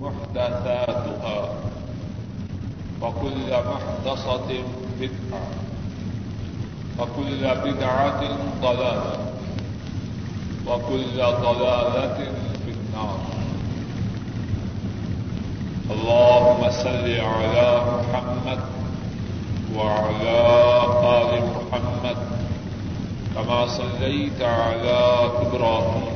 محدثاتها وكل محدثة بدعة وكل بدعة ضلالة وكل ضلالة في النار اللهم صل على محمد وعلى آل محمد كما صليت على إبراهيم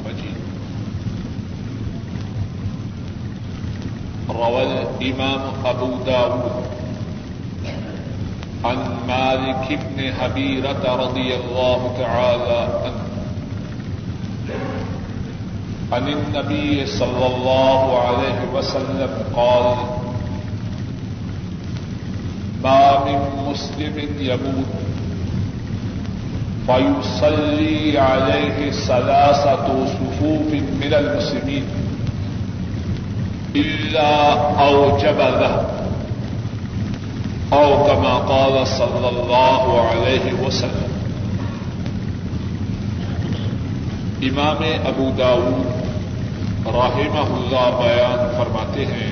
روى الإمام أبو داود عن مالك بن حبيرة رضي الله تعالى عنه. عن النبي صلى الله عليه وسلم قال ما من مسلم يموت فيصلي عليه ثلاثة صفوف من المسلمين. إلا أوجب له أو كما قال صلى الله عليه وسلم. امام ابو داود رحمہ اللہ بیان فرماتے ہیں،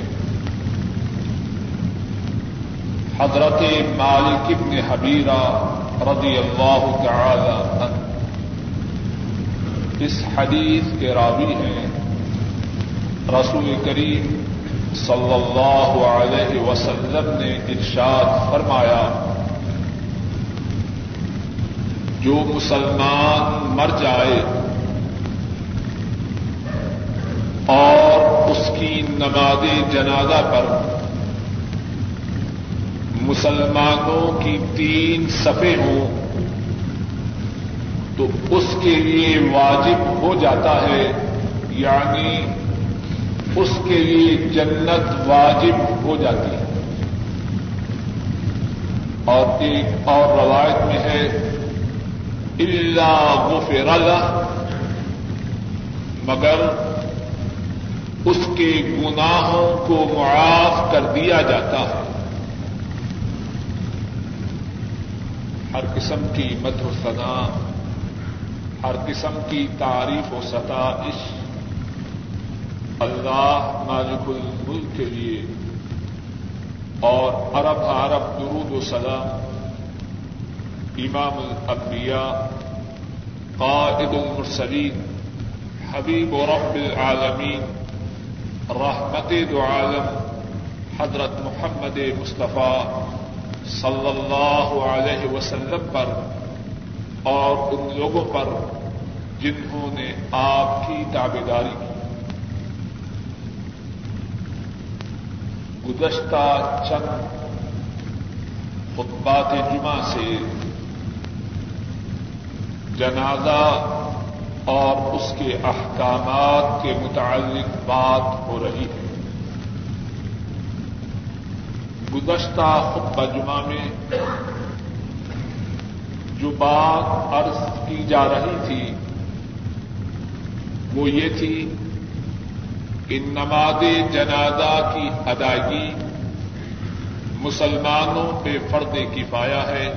حضرت مالک ابن حبیرہ رضی اللہ تعالی عنہ، اس حدیث کے راوی ہیں رسول کریم صلی اللہ علیہ وسلم نے ارشاد فرمایا، جو مسلمان مر جائے اور اس کی نماز جنازہ پر مسلمانوں کی تین صفے ہوں، تو اس کے لیے واجب ہو جاتا ہے یعنی اس کے لیے جنت واجب ہو جاتی ہے۔ اور ایک اور روایت میں ہے اللہ غفر اللہ مگر اس کے گناہوں کو معاف کر دیا جاتا ہے۔ ہر قسم کی مت و سنا ہر قسم کی تعریف و ستائش اللہ مالک الملک کے لیے اور عرب عرب درود و سلام امام الانبیاء، قائد المرسلین، حبیب و رب العالمین، رحمت دو عالم، حضرت محمد مصطفیٰ صلی اللہ علیہ وسلم پر اور ان لوگوں پر جنہوں نے آپ کی تابے داری کی۔ گزشتہ چند خطبات جمعہ سے جنازہ اور اس کے احکامات کے متعلق بات ہو رہی ہے۔ گزشتہ خطبہ جمعہ میں جو بات عرض کی جا رہی تھی وہ یہ تھی کہ نماز جنازہ کی ادائیگی مسلمانوں پہ فرد کفایا ہے۔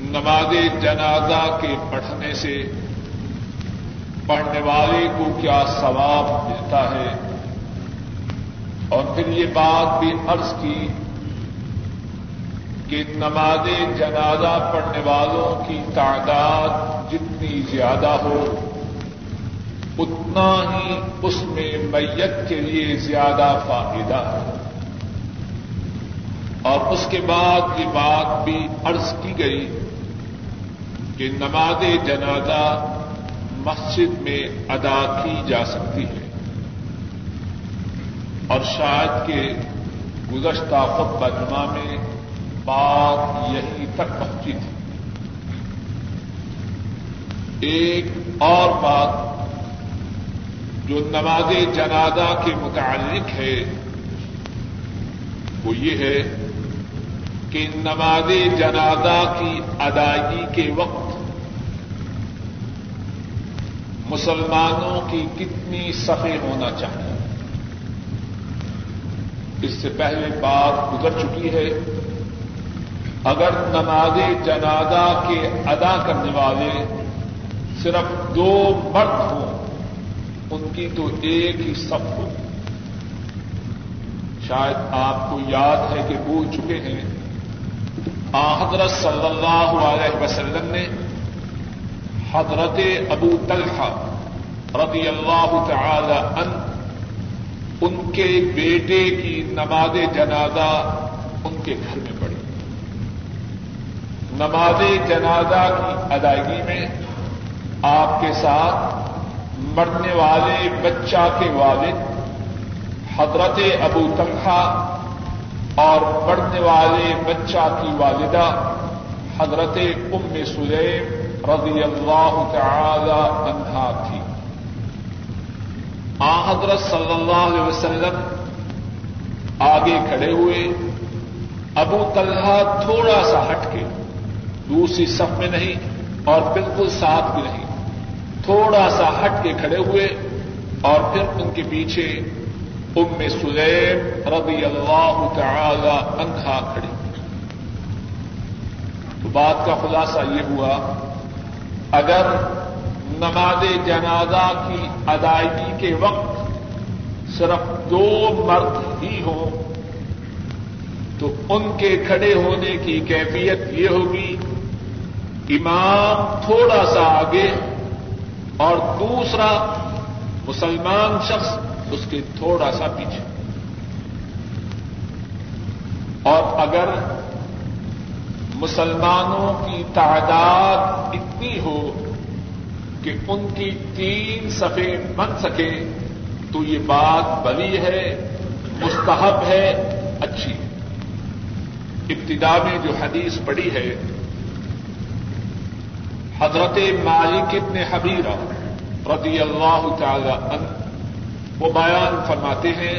نماز جنازہ کے پڑھنے سے پڑھنے والے کو کیا ثواب ملتا ہے؟ اور پھر یہ بات بھی عرض کی کہ نماز جنازہ پڑھنے والوں کی تعداد جتنی زیادہ ہو اتنا ہی اس میں میت کے لیے زیادہ فائدہ ہے۔ اور اس کے بعد یہ بات بھی عرض کی گئی کہ نماز جنازہ مسجد میں ادا کی جا سکتی ہے۔ اور شاید کے گزشتہ خطبہ جمعہ میں بات یہی تک پہنچی تھی۔ ایک اور بات جو نماز جنازہ کے متعلق ہے، وہ یہ ہے کہ نماز جنازہ کی ادائیگی کے وقت مسلمانوں کی کتنی صفے ہونا چاہیے۔ اس سے پہلے بات گزر چکی ہے، اگر نماز جنازہ کے ادا کرنے والے صرف دو مرد ہوں ان کی تو ایک ہی سب ہو شاید آپ کو یاد ہے کہ بھول چکے ہیں۔ حضرت صلی اللہ علیہ وسلم نے حضرت ابو طلحہ رضی اللہ تعالی ان ان کے بیٹے کی نماز جنازہ ان کے گھر میں پڑی نماز جنازہ کی ادائیگی میں آپ کے ساتھ مرنے والے بچہ کے والد، حضرت ابو طلحہ اور پڑھنے والے بچہ کی والدہ، حضرت ام سلیم رضی اللہ تعالی عنہا تھی۔ آ حضرت صلی اللہ علیہ وسلم آگے کھڑے ہوئے، ابو طلحہ تھوڑا سا ہٹ کے، دوسری صف میں نہیں اور بالکل ساتھ بھی نہیں۔ تھوڑا سا ہٹ کے کھڑے ہوئے اور پھر ان کے پیچھے ام سلیم رضی اللہ تعالی عنہا کھڑی تو بات کا خلاصہ یہ ہوا، اگر نماز جنازہ کی ادائیگی کے وقت صرف دو مرد ہی ہوں، تو ان کے کھڑے ہونے کی کیفیت یہ ہوگی، امام تھوڑا سا آگے اور دوسرا مسلمان شخص اس کے تھوڑا سا پیچھے۔ اور اگر مسلمانوں کی تعداد اتنی ہو کہ ان کی تین صفے بن سکے، تو یہ بات بلی ہے، مستحب ہے، اچھی ابتدا میں جو حدیث پڑی ہے حضرت مالک ابن حبیرہ رضی اللہ تعالی عنہ وہ بیان فرماتے ہیں،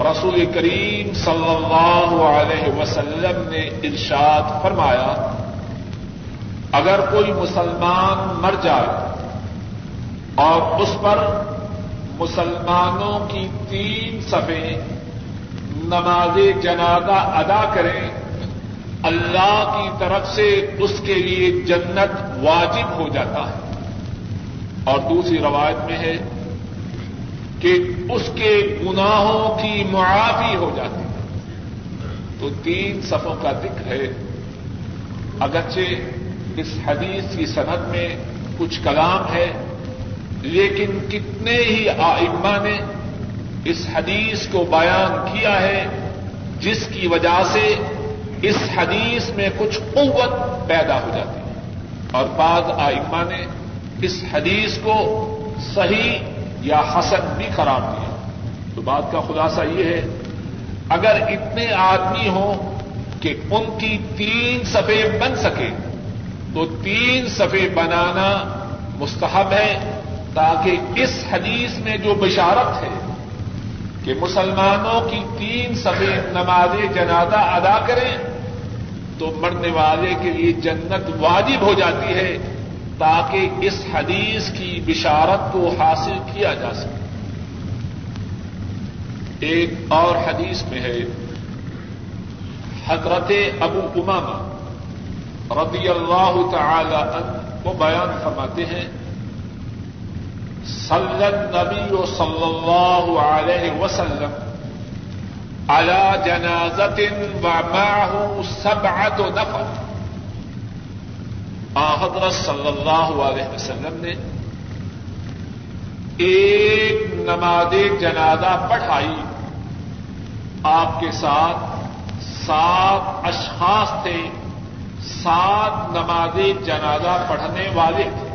رسول کریم صلی اللہ علیہ وسلم نے ارشاد فرمایا، اگر کوئی مسلمان مر جائے اور اس پر مسلمانوں کی تین صفیں نماز جنازہ ادا کریں، اللہ کی طرف سے اس کے لیے جنت واجب ہو جاتا ہے۔ اور دوسری روایت میں ہے کہ اس کے گناہوں کی معافی ہو جاتی ہے۔ تو تین صفوں کا ذکر ہے۔ اگرچہ اس حدیث کی صنعت میں کچھ کلام ہے، لیکن کتنے ہی آئمہ نے اس حدیث کو بیان کیا ہے، جس کی وجہ سے اس حدیث میں کچھ قوت پیدا ہو جاتی ہے۔ اور بعض آئمہ نے اس حدیث کو صحیح یا حسن بھی قرار دیا۔ تو بات کا خلاصہ یہ ہے، اگر اتنے آدمی ہوں کہ ان کی تین صفے بن سکے، تو تین صفے بنانا مستحب ہے تاکہ اس حدیث میں جو بشارت ہے کہ مسلمانوں کی تین صفے نماز جنازہ ادا کریں تو مرنے والے کے لیے جنت واجب ہو جاتی ہے تاکہ اس حدیث کی بشارت کو حاصل کیا جا سکے۔ ایک اور حدیث میں ہے، حضرت ابو اماما رضی اللہ تعالی عنہ وہ بیان فرماتے ہیں، صلی النبی صلی اللہ علیہ وسلم على جنازة ومعه سبعة نفر. حضرت صلی اللہ علیہ وسلم نے ایک نماز جنازہ پڑھائی. آپ کے ساتھ سات اشخاص تھے، سات نماز جنازہ پڑھنے والے تھے.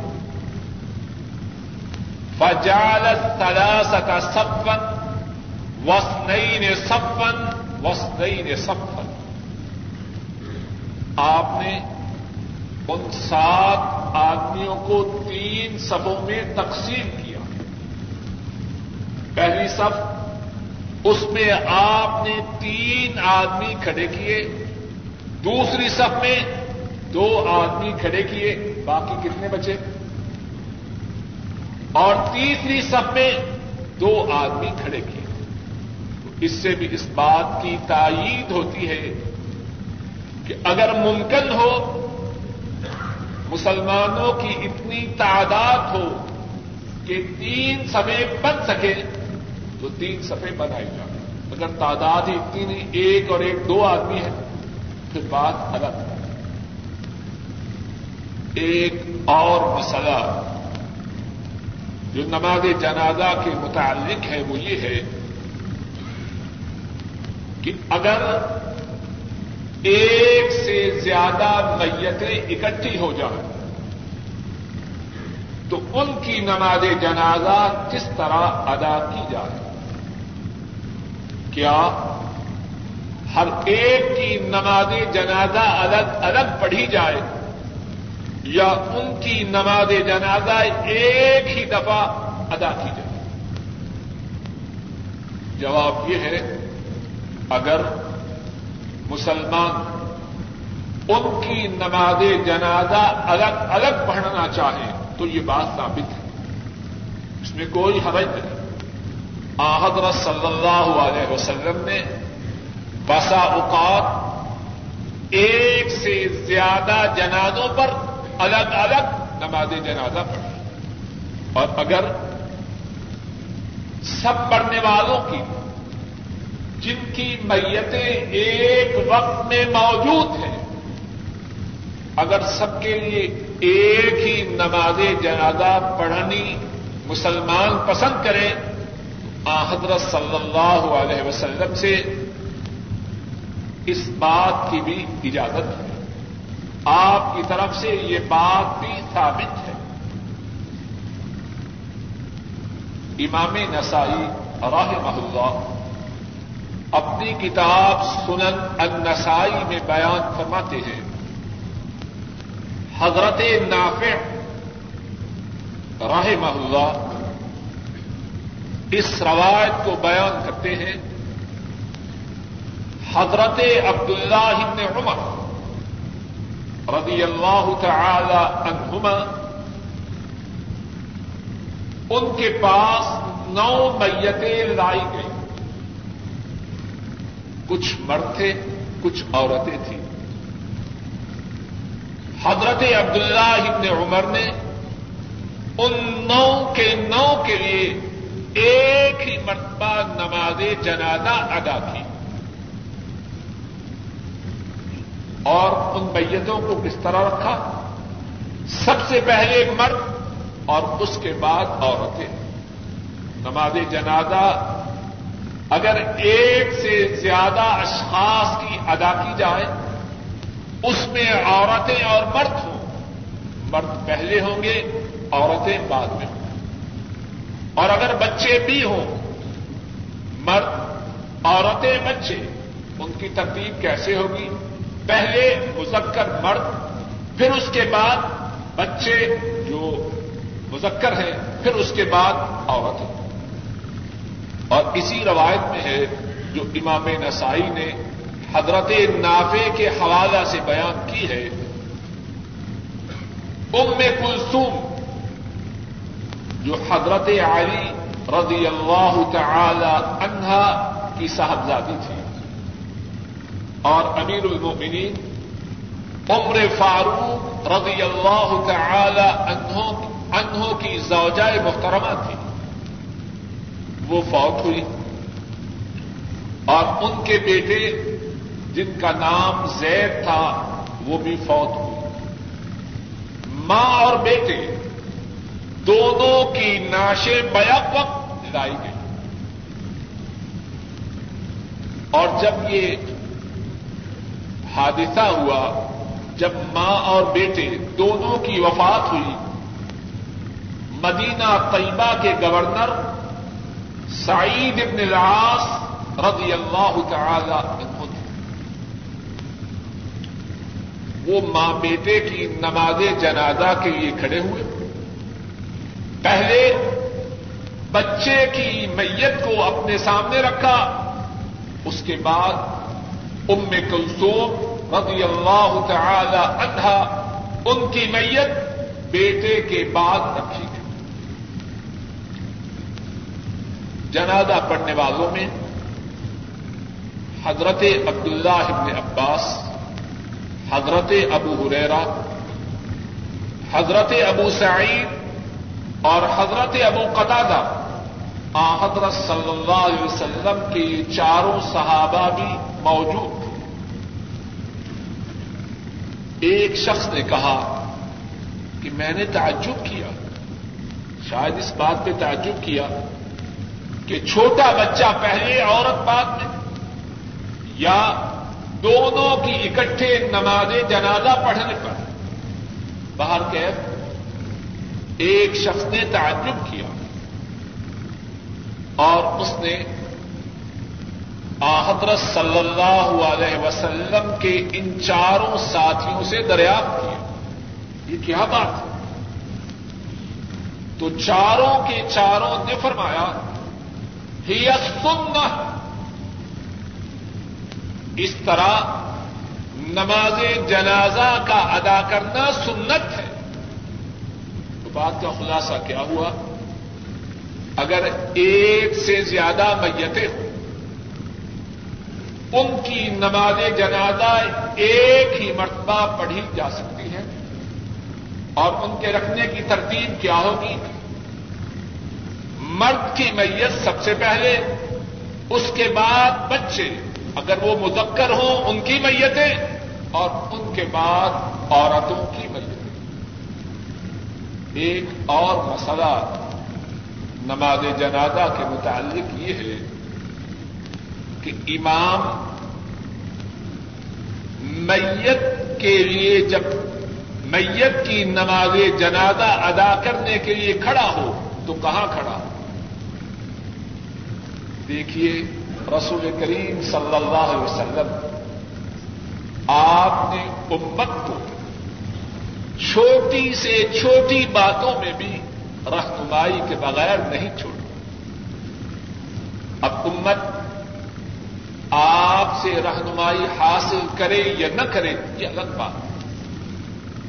فجالت تلاس کا سپن وسنئی نے سپن وسنئی نے سپن آپ نے ان سات آدمیوں کو تین سبوں میں تقسیم کیا۔ پہلی سب، اس میں آپ نے تین آدمی کھڑے کیے۔ دوسری صف میں دو آدمی کھڑے کیے، باقی کتنے بچے؟ اور تیسری صف میں دو آدمی کھڑے کیے۔ اس سے بھی اس بات کی تائید ہوتی ہے کہ اگر ممکن ہو، مسلمانوں کی اتنی تعداد ہو کہ تین سفے بن سکے، تو تین سفے بنائی جائیں۔ اگر تعداد ہی اتنی نہیں، ایک اور ایک دو آدمی ہے پھر بات الگ ایک اور مسئلہ جو نماز جنازہ کے متعلق ہے، وہ یہ ہے کہ اگر ایک سے زیادہ میتیں اکٹھی ہو جائیں، تو ان کی نماز جنازہ کس طرح ادا کی جائے؟ کیا ہر ایک کی نماز جنازہ الگ الگ پڑھی جائے یا ان کی نماز جنازہ ایک ہی دفعہ ادا کی جائے؟ جواب یہ ہے اگر مسلمان ان کی نماز جنازہ الگ الگ پڑھنا چاہیں تو یہ بات ثابت ہے۔ اس میں کوئی حرج نہیں۔ حضرت صلی اللہ علیہ وسلم نے بسا اوقات ایک سے زیادہ جنازوں پر الگ الگ نماز جنازہ پڑھی۔ اور اگر سب پڑھنے والوں کی جن کی میتیں ایک وقت میں موجود ہیں، اگر سب کے لیے ایک ہی نماز جنازہ پڑھنی مسلمان پسند کرے آ حضرت صلی اللہ علیہ وسلم سے اس بات کی بھی اجازت ہے۔ آپ کی طرف سے یہ بات بھی ثابت ہے۔ امام نسائی راہ اللہ اپنی کتاب سنن النسائی میں بیان فرماتے ہیں۔ حضرت نافع راہ اللہ اس روایت کو بیان کرتے ہیں۔ حضرت عبداللہ ابن عمر رضی اللہ تعالی عنہما ان کے پاس نو میتیں لائی گئی کچھ مرد تھے، کچھ عورتیں تھیں۔ حضرت عبداللہ ابن عمر نے ان نو کے نو کے لیے ایک ہی مرتبہ نماز جنازہ ادا کی۔ اور ان میتوں کو کس طرح رکھا؟ سب سے پہلے مرد اور اس کے بعد عورتیں۔ نماز جنازہ اگر ایک سے زیادہ اشخاص کی ادا کی جائے، اس میں عورتیں اور مرد ہوں۔ مرد پہلے ہوں گے، عورتیں بعد میں ہوں اور اگر بچے بھی ہوں، مرد، عورتیں، بچے، ان کی ترتیب کیسے ہوگی؟ پہلے مذکر مرد، پھر اس کے بعد بچے جو مذکر ہیں، پھر اس کے بعد عورتیں۔ اور اسی روایت میں ہے جو امام نسائی نے حضرت نافے کے حوالہ سے بیان کی ہے، ام کلثوم، جو حضرت علی رضی اللہ تعالی عنہا کی صاحبزادی تھی، اور امیر المؤمنین عمر فاروق رضی اللہ تعالی عنہ کی زوجائے محترمہ تھی۔ وہ فوت ہوئی اور ان کے بیٹے جن کا نام زید تھا، وہ بھی فوت ہوئی ماں اور بیٹے دونوں کی ناشے بیک وقت لائی گئی۔ اور جب یہ حادثہ ہوا، جب ماں اور بیٹے دونوں کی وفات ہوئی، مدینہ طیبہ کے گورنر سعید ابن العاص رضی اللہ تعالی عنہ وہ ماں بیٹے کی نماز جنازہ کے لیے کھڑے ہوئے۔ پہلے بچے کی میت کو اپنے سامنے رکھا۔ اس کے بعد ام کلثوم رضی اللہ تعالی عنہا ان کی میت بیٹے کے بعد رکھی گئی جنازہ پڑھنے والوں میں حضرت عبداللہ ابن عباس، حضرت ابو حریرا حضرت ابو سعید اور حضرت ابو قدادہ آ، حضرت صلی اللہ علیہ وسلم کے چاروں صحابہ بھی موجود تھے۔ ایک شخص نے کہا کہ میں نے تعجب کیا، شاید اس بات پہ تعجب کیا کہ چھوٹا بچہ پہلے عورت بعد میں، یا دونوں کی اکٹھے نماز جنازہ پڑھنے پر۔ باہر کیف ایک شخص نے تعجب کیا اور اس نے حضرت صلی اللہ علیہ وسلم کے ان چاروں ساتھیوں سے دریافت کیا۔ یہ کیا بات ہے؟ تو چاروں کے چاروں نے فرمایا ہی اس طرح نماز جنازہ کا ادا کرنا سنت ہے۔ تو بات کا خلاصہ کیا ہوا؟ اگر ایک سے زیادہ میتیں ہوں، ان کی نماز جنازہ ایک ہی مرتبہ پڑھی جا سکتی ہے اور ان کے رکھنے کی ترتیب کیا ہوگی؟ مرد کی میت سب سے پہلے، اس کے بعد بچے۔ اگر وہ مذکر ہوں، ان کی میتیں، اور ان کے بعد عورتوں کی میتیں۔ ایک اور مسئلہ نماز جنازہ کے متعلق یہ ہے کہ امام میت کے لیے جب میت کی نماز جنازہ ادا کرنے کے لیے کھڑا ہو، تو کہاں کھڑا ہو؟ دیکھیے رسول کریم صلی اللہ علیہ وسلم، آپ نے امت کو چھوٹی سے چھوٹی باتوں میں بھی رہنمائی کے بغیر نہیں چھوڑا۔ اب امت آپ سے رہنمائی حاصل کرے یا نہ کرے، یہ الگ بات۔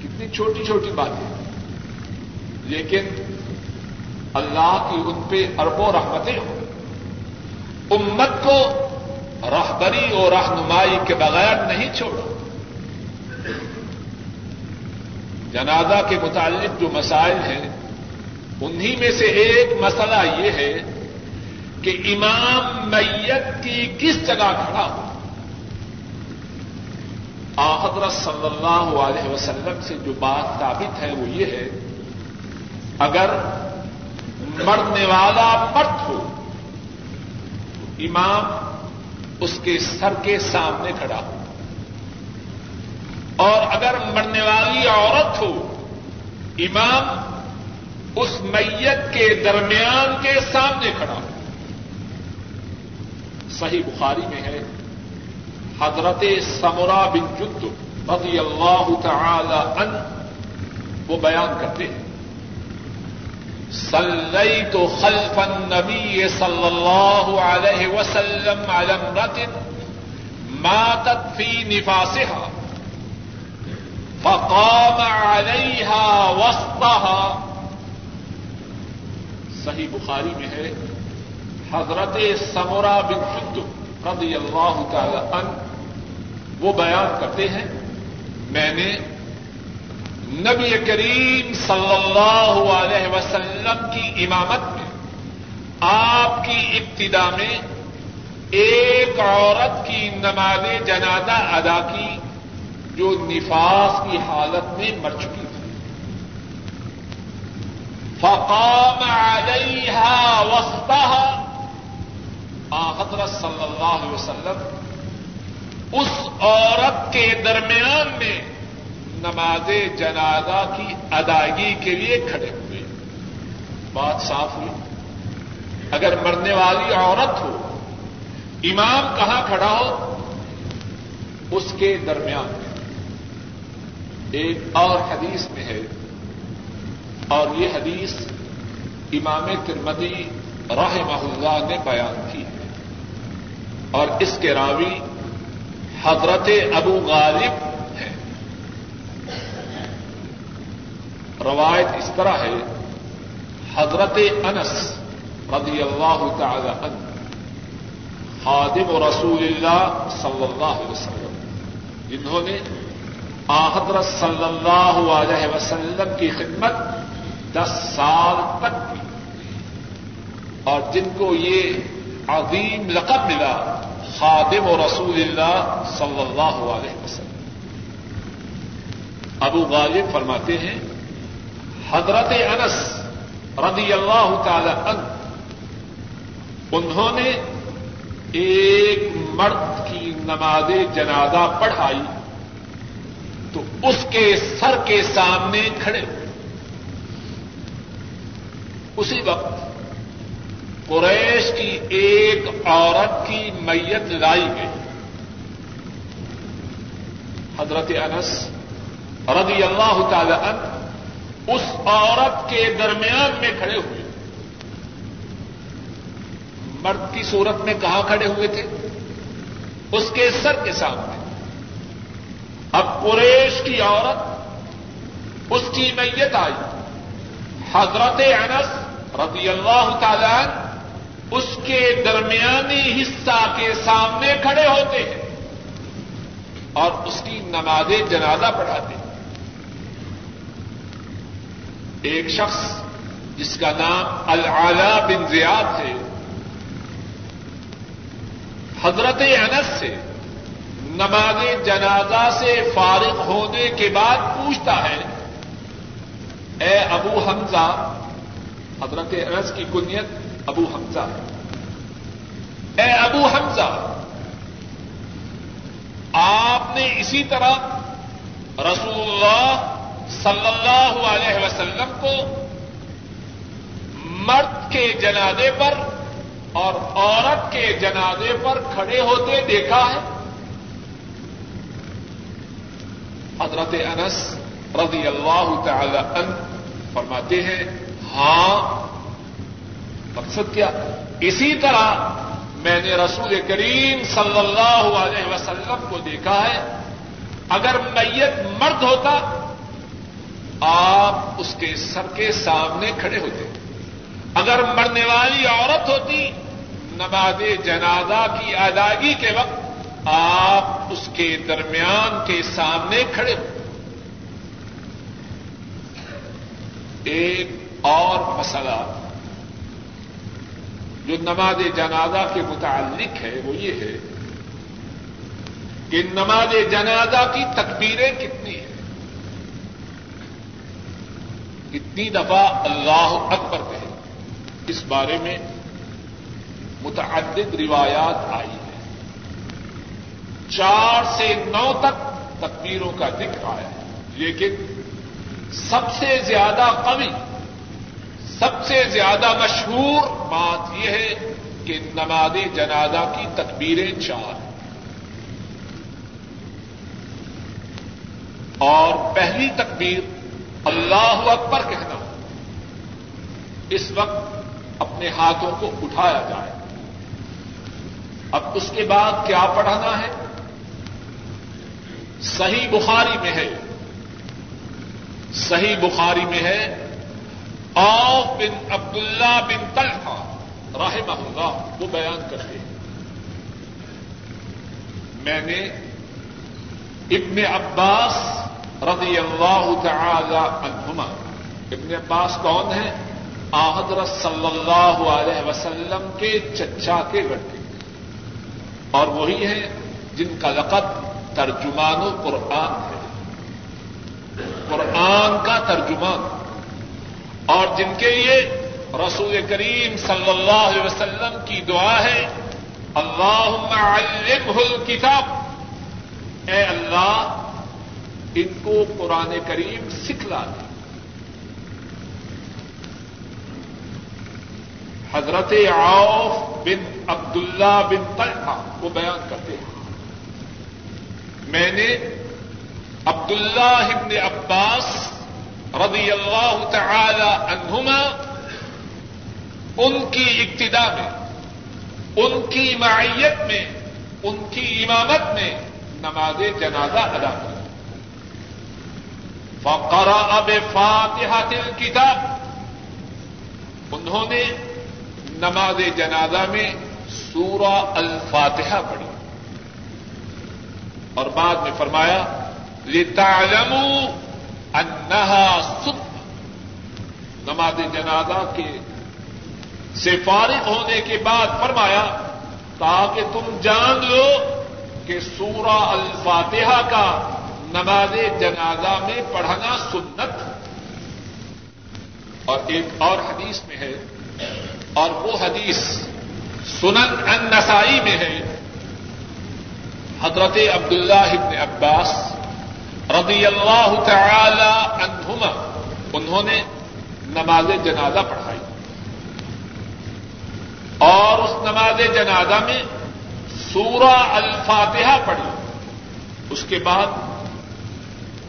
کتنی چھوٹی چھوٹی باتیں۔ لیکن اللہ کی ان پہ اربوں رحمتیں ہوں۔ امت کو رہبری اور رہنمائی کے بغیر نہیں چھوڑا۔ جنازہ کے متعلق جو مسائل ہیں، انہی میں سے ایک مسئلہ یہ ہے کہ امام میت کی کس جگہ کھڑا ہو۔ حضرت صلی اللہ علیہ وسلم سے جو بات ثابت ہے وہ یہ ہے، اگر مرنے والا مرد ہو امام اس کے سر کے سامنے کھڑا ہو۔ اور اگر مرنے والی عورت ہو، امام اس میت کے درمیان کے سامنے کھڑا ہو۔ صحیح بخاری میں ہے، حضرت سمرا بن جد رضی اللہ تعالی ان وہ بیان کرتے ہیں۔ صليت خلف النبي صلى الله عليه وسلم على امرأة ماتت في نفاسها. فقام عليها وسطها. صحیح بخاری میں ہے، حضرت سمورا بن جد رضی اللہ تعالی عنہ، وہ بیان کرتے ہیں، میں نے نبی کریم صلی اللہ علیہ وسلم کی امامت میں آپ کی ابتدا میں ایک عورت کی نماز جنازہ ادا کی جو نفاس کی حالت میں مر چکی تھی۔ فقام علیہ وسطہ حضرت صلی اللہ علیہ وسلم، اس عورت کے درمیان میں نماز جنازہ کی ادائیگی کے لیے کھڑے ہوئے۔ بات صاف ہوئی اگر مرنے والی عورت ہو، امام کہاں کھڑا ہو؟ اس کے درمیان۔ ایک اور حدیث میں ہے۔ اور یہ حدیث امام ترمدی راہ اللہ نے بیان کی ہے۔ اور اس کے راوی حضرت ابو غالب ہیں روایت اس طرح ہے۔ حضرت انس رضی اللہ تعالی عنہ، خادم رسول اللہ صلی اللہ علیہ وسلم، جنہوں نے حضرت صلی اللہ علیہ وسلم کی خدمت دس سال تک کی۔ اور جن کو یہ عظیم لقب ملا، خادم و رسول اللہ صلی اللہ علیہ وسلم۔ ابو غالب فرماتے ہیں حضرت انس رضی اللہ تعالی عنہ، انہوں نے ایک مرد کی نماز جنازہ پڑھائی، تو اس کے سر کے سامنے کھڑے ہوئے۔ اسی وقت قریش کی ایک عورت کی میت لائی گئی۔ حضرت انس رضی اللہ تعالی عنہ اس عورت کے درمیان میں کھڑے ہوئے۔ مرد کی صورت میں کہاں کھڑے ہوئے تھے؟ اس کے سر کے سامنے۔ اب قریش کی عورت، اس کی میت آئی۔ حضرت انس رضی اللہ تعالی اس کے درمیانی حصہ کے سامنے کھڑے ہوتے ہیں اور اس کی نماز جنازہ پڑھاتے ہیں۔ ایک شخص جس کا نام العلا بن زیاد ہے حضرت انس سے، نماز جنازہ سے فارغ ہونے کے بعد پوچھتا ہے، اے ابو حمزہ، حضرت انس کی کنیت ابو حمزہ ہے۔ اے ابو حمزہ، آپ نے اسی طرح رسول اللہ صلی اللہ علیہ وسلم کو مرد کے جنازے پر اور عورت کے جنازے پر کھڑے ہوتے دیکھا ہے۔ حضرت انس رضی اللہ تعالی عنہ فرماتے ہیں ہاں مقصد کیا؟ اسی طرح میں نے رسول کریم صلی اللہ علیہ وسلم کو دیکھا ہے، اگر میت مرد ہوتا آپ اس کے سر کے سامنے کھڑے ہوتے۔ اگر مرنے والی عورت ہوتی، نماز جنازہ کی ادائیگی کے وقت آپ اس کے درمیان کے سامنے کھڑے۔ ہو ایک اور مسئلہ، جو نماز جنازہ کے متعلق ہے، وہ یہ ہے کہ نماز جنازہ کی تکبیریں کتنی ہیں؟ کتنی دفعہ اللہ اکبر کہے۔ اس بارے میں متعدد روایات آئی ہیں۔ چار سے نو تک تکبیروں کا ذکر آیا ہے۔ لیکن سب سے زیادہ قوی، سب سے زیادہ مشہور بات یہ ہے کہ نماز جنازہ کی تکبیریں چار اور پہلی تکبیر اللہ اکبر کہنا اس وقت اپنے ہاتھوں کو اٹھایا جائے۔ اب اس کے بعد کیا پڑھانا ہے؟ صحیح بخاری میں ہے۔ صحیح بخاری میں ہے آف بن عبد اللہ بن طلحہ رحمہ اللہ، وہ بیان کرتے ہیں۔ میں نے ابن عباس رضی اللہ تعالی عنہما۔ ابن عباس کون ہے حضرت صلی اللہ علیہ وسلم کے چچا کے لڑکے اور وہی ہیں جن کا لقب ترجمان و قرآن ہے۔ قرآن کا ترجمان۔ اور جن کے لیے رسول کریم صلی اللہ علیہ وسلم کی دعا ہے اللہ علمہ الکتاب۔ اے اللہ ان کو قرآن کریم سکھلا دے حضرت عوف بن عبد اللہ بن طلحہ وہ بیان کرتے ہیں۔ میں نے عبد اللہ ابن عباس رضی اللہ تعالی عنہما ان کی ابتدا میں، ان کی معیت میں، ان کی امامت میں نماز جنازہ ادا کی۔ فقرا اب فاتحہ دل کتاب انہوں نے نماز جنازہ میں سورہ الفاتحہ پڑھی۔ اور بعد میں فرمایا، لتعلموا انها سب نماز جنازہ کے سے فارغ ہونے کے بعد فرمایا، تاکہ تم جان لو کہ سورہ الفاتحہ کا نماز جنازہ میں پڑھنا سنت اور ایک اور حدیث میں ہے اور وہ حدیث سنن النسائی میں ہے۔ حضرت عبداللہ ابن عباس رضی اللہ تعالی عنہما، انہوں نے نماز جنازہ پڑھائی۔ اور اس نماز جنازہ میں سورہ الفاتحہ پڑھی۔ اس کے بعد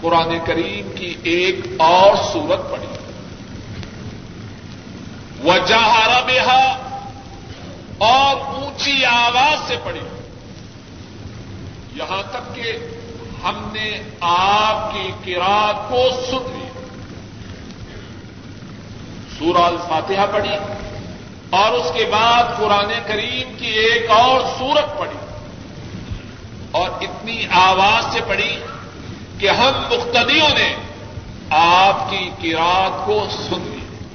قرآن کریم کی ایک اور سورت پڑھی وجہ بہا اور اونچی آواز سے پڑھی یہاں تک کہ ہم نے آپ کی کراط کو سن لی۔ سورہ الفاتحہ پڑھی اور اس کے بعد قرآن کریم کی ایک اور سورت پڑھی اور اتنی آواز سے پڑھی کہ ہم مختدیوں نے آپ کی کراط کو سن لی۔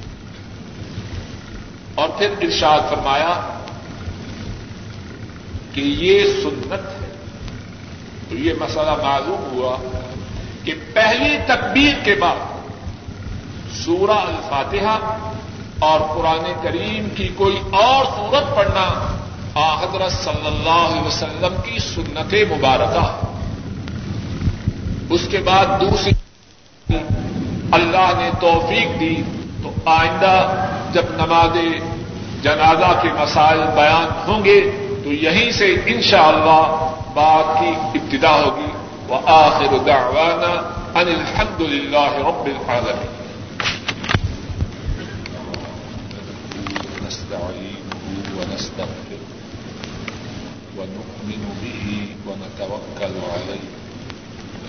اور پھر ارشاد فرمایا کہ یہ سنت ہے۔ تو یہ مسئلہ معلوم ہوا کہ پہلی تکبیر کے بعد سورہ الفاتحہ اور قرآن کریم کی کوئی اور صورت پڑھنا حضرت صلی اللہ علیہ وسلم کی سنت مبارکہ۔ اس کے بعد دوسری اللہ نے توفیق دی تو آئندہ جب نماز جنازہ کے مسائل بیان ہوں گے تو یہیں سے انشاءاللہ اللہ بات کی ابتدا ہوگی۔ وہ آخر دعوانا ان الحمد للہ رب العالمین۔ ونستغفره ونؤمن به ونتوكل عليه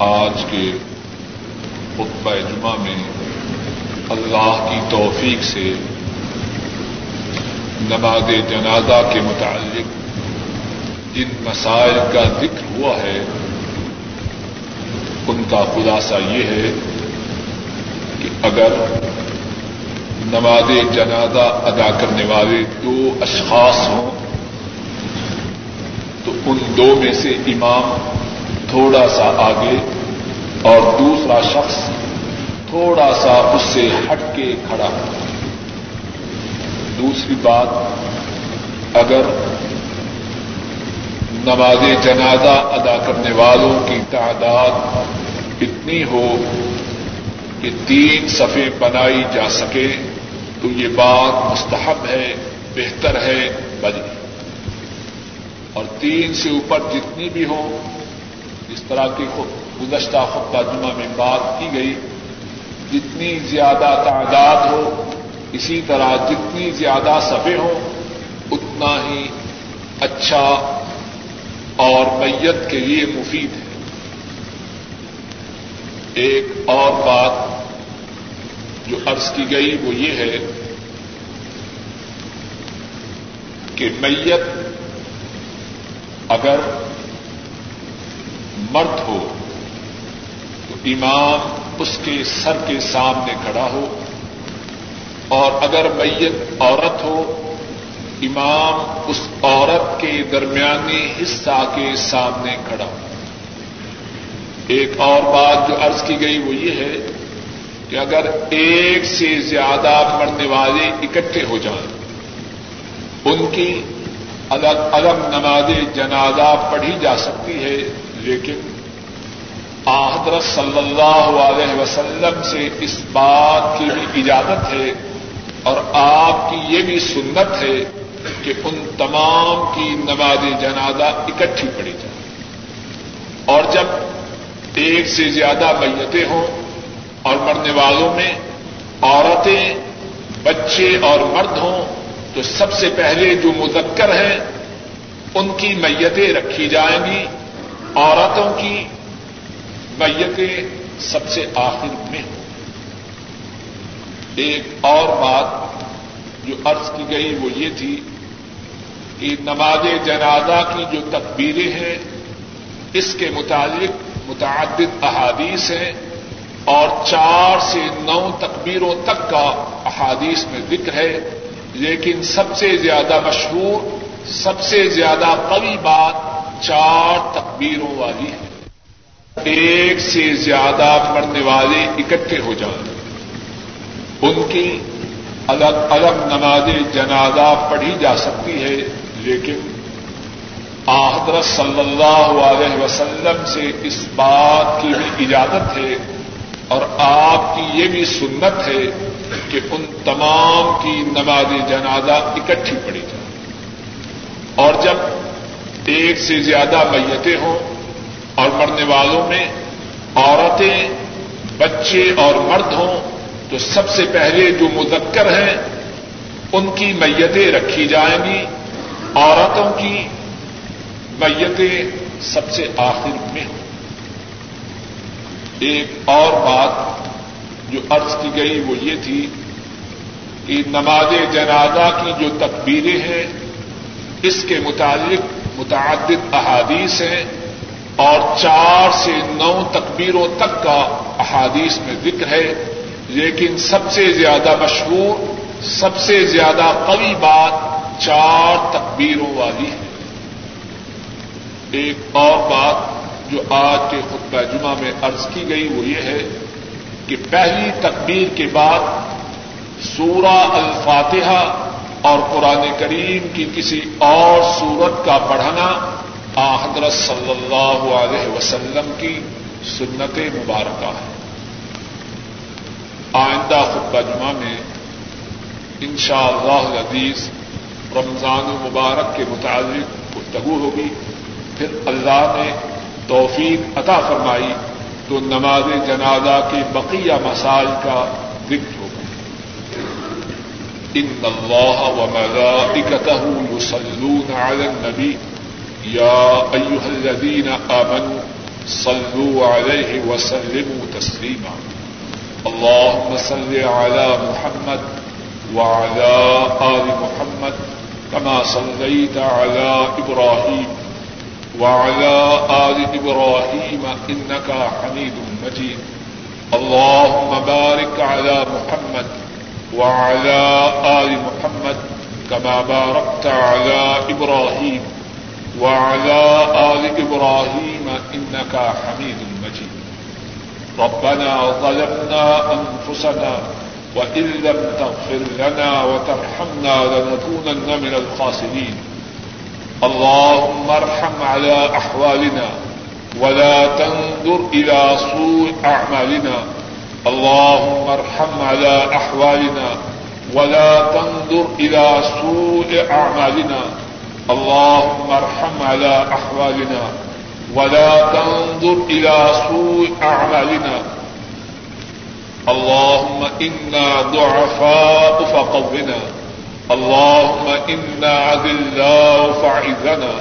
آج کے خطبہ جمعہ میں اللہ کی توفیق سے نماز جنازہ کے متعلق جن مسائل کا ذکر ہوا ہے، ان کا خلاصہ یہ ہے کہ اگر نماز جنازہ ادا کرنے والے دو اشخاص ہوں، تو ان دو میں سے امام تھوڑا سا آگے اور دوسرا شخص تھوڑا سا اس سے ہٹ کے کھڑا۔ دوسری بات، اگر نماز جنازہ ادا کرنے والوں کی تعداد اتنی ہو کہ تین صفے بنائی جا سکے، تو یہ بات مستحب ہے، بہتر ہے بدنی اور تین سے اوپر جتنی بھی ہو اس طرح کی گزشتہ خطہ جمعہ میں بات کی گئی، جتنی زیادہ تعداد ہو، اسی طرح جتنی زیادہ صفے ہوں، اتنا ہی اچھا اور میت کے لیے مفید ہے۔ ایک اور بات جو عرض کی گئی، وہ یہ ہے کہ میت اگر مرد ہو، تو امام اس کے سر کے سامنے کھڑا ہو۔ اور اگر میت عورت ہو، امام اس عورت کے درمیانی حصہ کے سامنے کھڑا۔ ہو ایک اور بات جو عرض کی گئی وہ یہ ہے کہ اگر ایک سے زیادہ مرنے والے اکٹھے ہو جائیں، ان کی الگ الگ نماز جنازہ پڑھی جا سکتی ہے۔ لیکن حضرت صلی اللہ علیہ وسلم سے اس بات کی بھی اجازت ہے اور آپ کی یہ بھی سنت ہے کہ ان تمام کی نماز جنازہ اکٹھی پڑی جائے۔ اور جب ایک سے زیادہ میتیں ہوں اور مرنے والوں میں عورتیں، بچے اور مرد ہوں، تو سب سے پہلے جو مذکر ہیں، ان کی میتیں رکھی جائیں گی۔ عورتوں کی میتیں سب سے آخر میں ہوں۔ ایک اور بات جو عرض کی گئی وہ یہ تھی کہ نماز جنازہ کی جو تکبیریں ہیں، اس کے متعلق متعدد احادیث ہیں اور چار سے نو تکبیروں تک کا احادیث میں ذکر ہے۔ لیکن سب سے زیادہ مشہور، سب سے زیادہ قوی بات چار تکبیروں والی ہے ایک سے زیادہ مرنے والے اکٹھے ہو جائیں۔ ان کی الگ الگ نماز جنازہ پڑھی جا سکتی ہے، لیکن حضرت صلی اللہ علیہ وسلم سے اس بات کی بھی اجازت ہے اور آپ کی یہ بھی سنت ہے کہ ان تمام کی نماز جنازہ اکٹھی پڑی جائے۔ اور جب ایک سے زیادہ میتیں ہوں اور مرنے والوں میں عورتیں، بچے اور مرد ہوں، تو سب سے پہلے جو مذکر ہیں، ان کی میتیں رکھی جائیں گی۔ عورتوں کی میتیں سب سے آخر میں ہوں۔ ایک اور بات جو عرض کی گئی وہ یہ تھی کہ نماز جنازہ کی جو تکبیریں ہیں، اس کے متعلق متعدد احادیث ہیں اور چار سے نو تکبیروں تک کا احادیث میں ذکر ہے۔ لیکن سب سے زیادہ مشہور، سب سے زیادہ قوی بات چار تکبیروں والی ہے۔ ایک اور بات جو آج کے خطبہ جمعہ میں عرض کی گئی وہ یہ ہے کہ پہلی تکبیر کے بعد سورہ الفاتحہ اور قرآن کریم کی کسی اور سورت کا پڑھنا حضرت صلی اللہ علیہ وسلم کی سنت مبارکہ ہے۔ آئندہ خطبہ جمعہ میں ان شاء اللہ عزیز رمضان مبارک کے متعلق گفتگو ہوگی۔ پھر اللہ نے توفیق عطا فرمائی تو نماز جنازہ کے بقیہ مسائل کا ذکر ان اللہ و ملائکتہ یصلون علی النبی يا أيها الذين آمنوا صلوا عليه وسلموا تسليما. اللهم صل على محمد وعلى آل محمد كما صليت على إبراهيم وعلى آل إبراهيم إنك حميد مجيد. اللهم بارك على محمد وعلى آل محمد كما باركت على إبراهيم وعلى آل إبراهيم إنك حميد مجيد. ربنا ظلمنا أنفسنا وإن لم تغفر لنا وترحمنا لنكونن من الخاسرين. اللهم ارحم على أحوالنا ولا تنظر إلى سوء أعمالنا. اللهم ارحم على أحوالنا ولا تنظر إلى سوء أعمالنا. اللهم ارحم على أحوالنا ولا تنظر إلى سوء أعمالنا. اللهم إنا ضعفاء فقونا. اللهم إنا عذلاء فعذنا